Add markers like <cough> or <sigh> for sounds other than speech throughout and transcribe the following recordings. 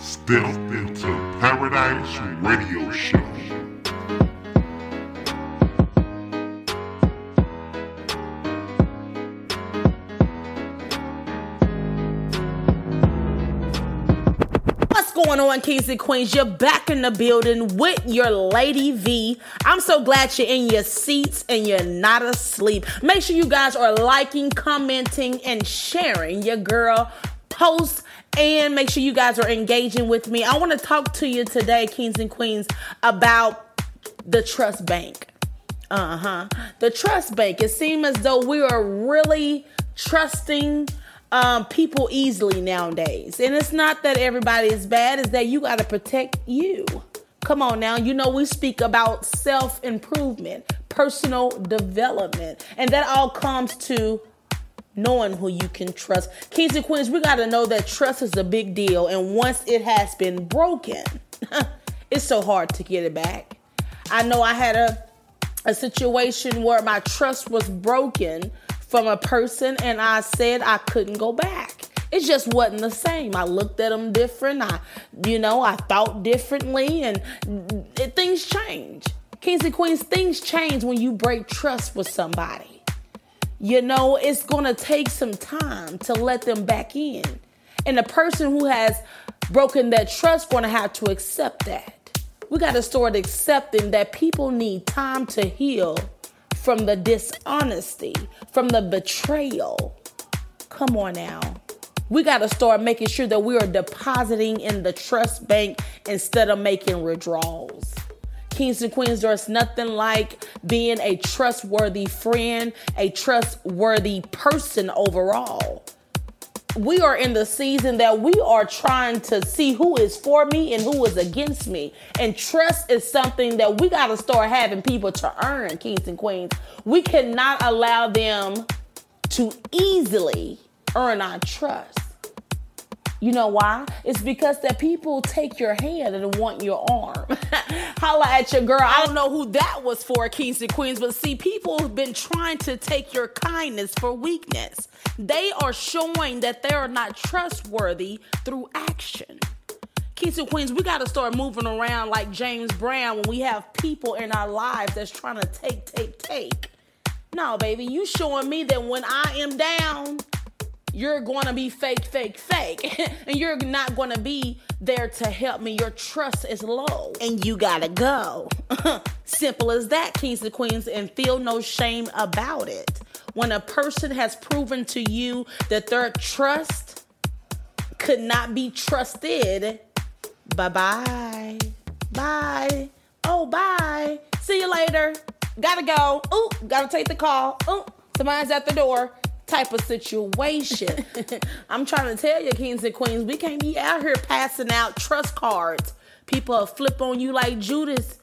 Step into Paradise Radio Show. Going on, kings and queens? You're back in the building with your Lady V. I'm so glad you're in your seats and you're not asleep. Make sure you guys are liking, commenting, and sharing your girl posts. And make sure you guys are engaging with me. I want to talk to you today, kings and queens, about the trust bank. Uh huh. The trust bank. It seems as though we are really trusting um, people easily nowadays. And it's not that everybody is bad, it's that you got to protect you. Come on now. You know, we speak about self improvement, personal development, and that all comes to knowing who you can trust. Kings and Queens, we got to know that trust is a big deal. And once it has been broken, <laughs> it's so hard to get it back. I know I had a, a situation where my trust was broken from a person and I said I couldn't go back. It just wasn't the same. I looked at them different. I, you know, I thought differently and it, things change. Kings and queens, things change when you break trust with somebody. You know, it's going to take some time to let them back in. And the person who has broken that trust going to have to accept that. We got to start accepting that people need time to heal from the dishonesty, from the betrayal. Come on now. We got to start making sure that we are depositing in the trust bank instead of making withdrawals. Kings and Queens, there's nothing like being a trustworthy friend, a trustworthy person overall. We are in the season that we are trying to see who is for me and who is against me. And trust is something that we got to start having people to earn, Kings and Queens. We cannot allow them to easily earn our trust. You know why? It's because that people take your hand and want your arm. <laughs> Holla at your girl. I don't know who that was for, Kings and Queens, but see, people have been trying to take your kindness for weakness. They are showing that they are not trustworthy through action. Kings and Queens, we got to start moving around like James Brown when we have people in our lives that's trying to take, take, take. No, baby, you showing me that when I am down, you're going to be fake, fake, fake. <laughs> and you're not going to be there to help me. Your trust is low and you got to go. <laughs> Simple as that, kings and queens, and feel no shame about it. When a person has proven to you that their trust could not be trusted, bye bye. Bye. Oh, bye. See you later. Gotta go. Ooh, gotta take the call. Ooh, somebody's at the door type of situation. <laughs> I'm trying to tell you, kings and queens, we can't be out here passing out trust cards. People flip on you like Judas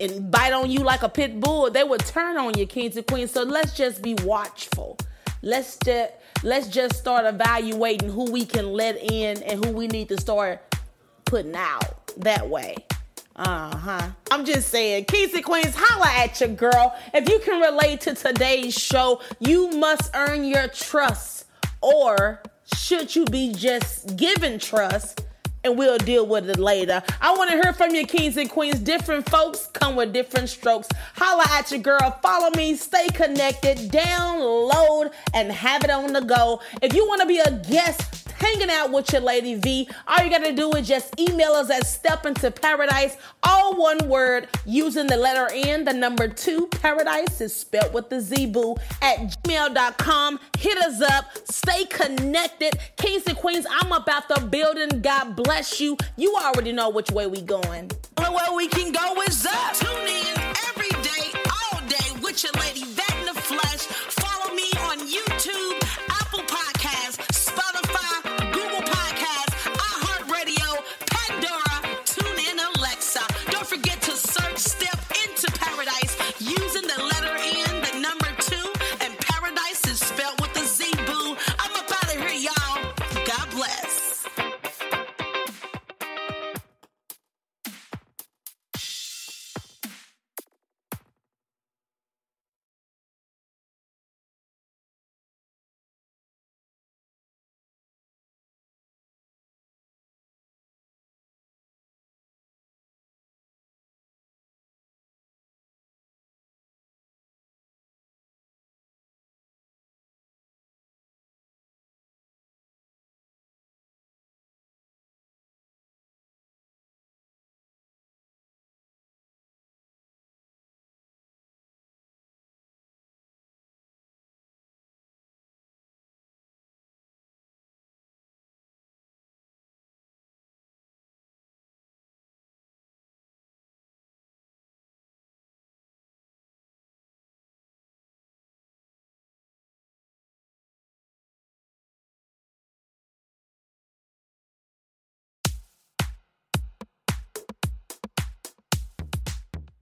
and bite on you like a pit bull. They would turn on you, kings and queens. So let's just be watchful. Let's just let's just start evaluating who we can let in and who we need to start putting out that way. Uh huh. I'm just saying, and Queens, holla at your girl. If you can relate to today's show, you must earn your trust. Or should you be just given trust? And we'll deal with it later. I want to hear from you, kings and queens. Different folks come with different strokes. Holla at your girl. Follow me. Stay connected. Download and have it on the go. If you want to be a guest hanging out with your lady V. All you gotta do is just email us at step into paradise, all one word, using the letter N, the number two. Paradise is spelled with the Z boo at gmail.com. Hit us up, stay connected. Kings and Queens, I'm about the building. God bless you. You already know which way we going. Where we can go is up. Tune in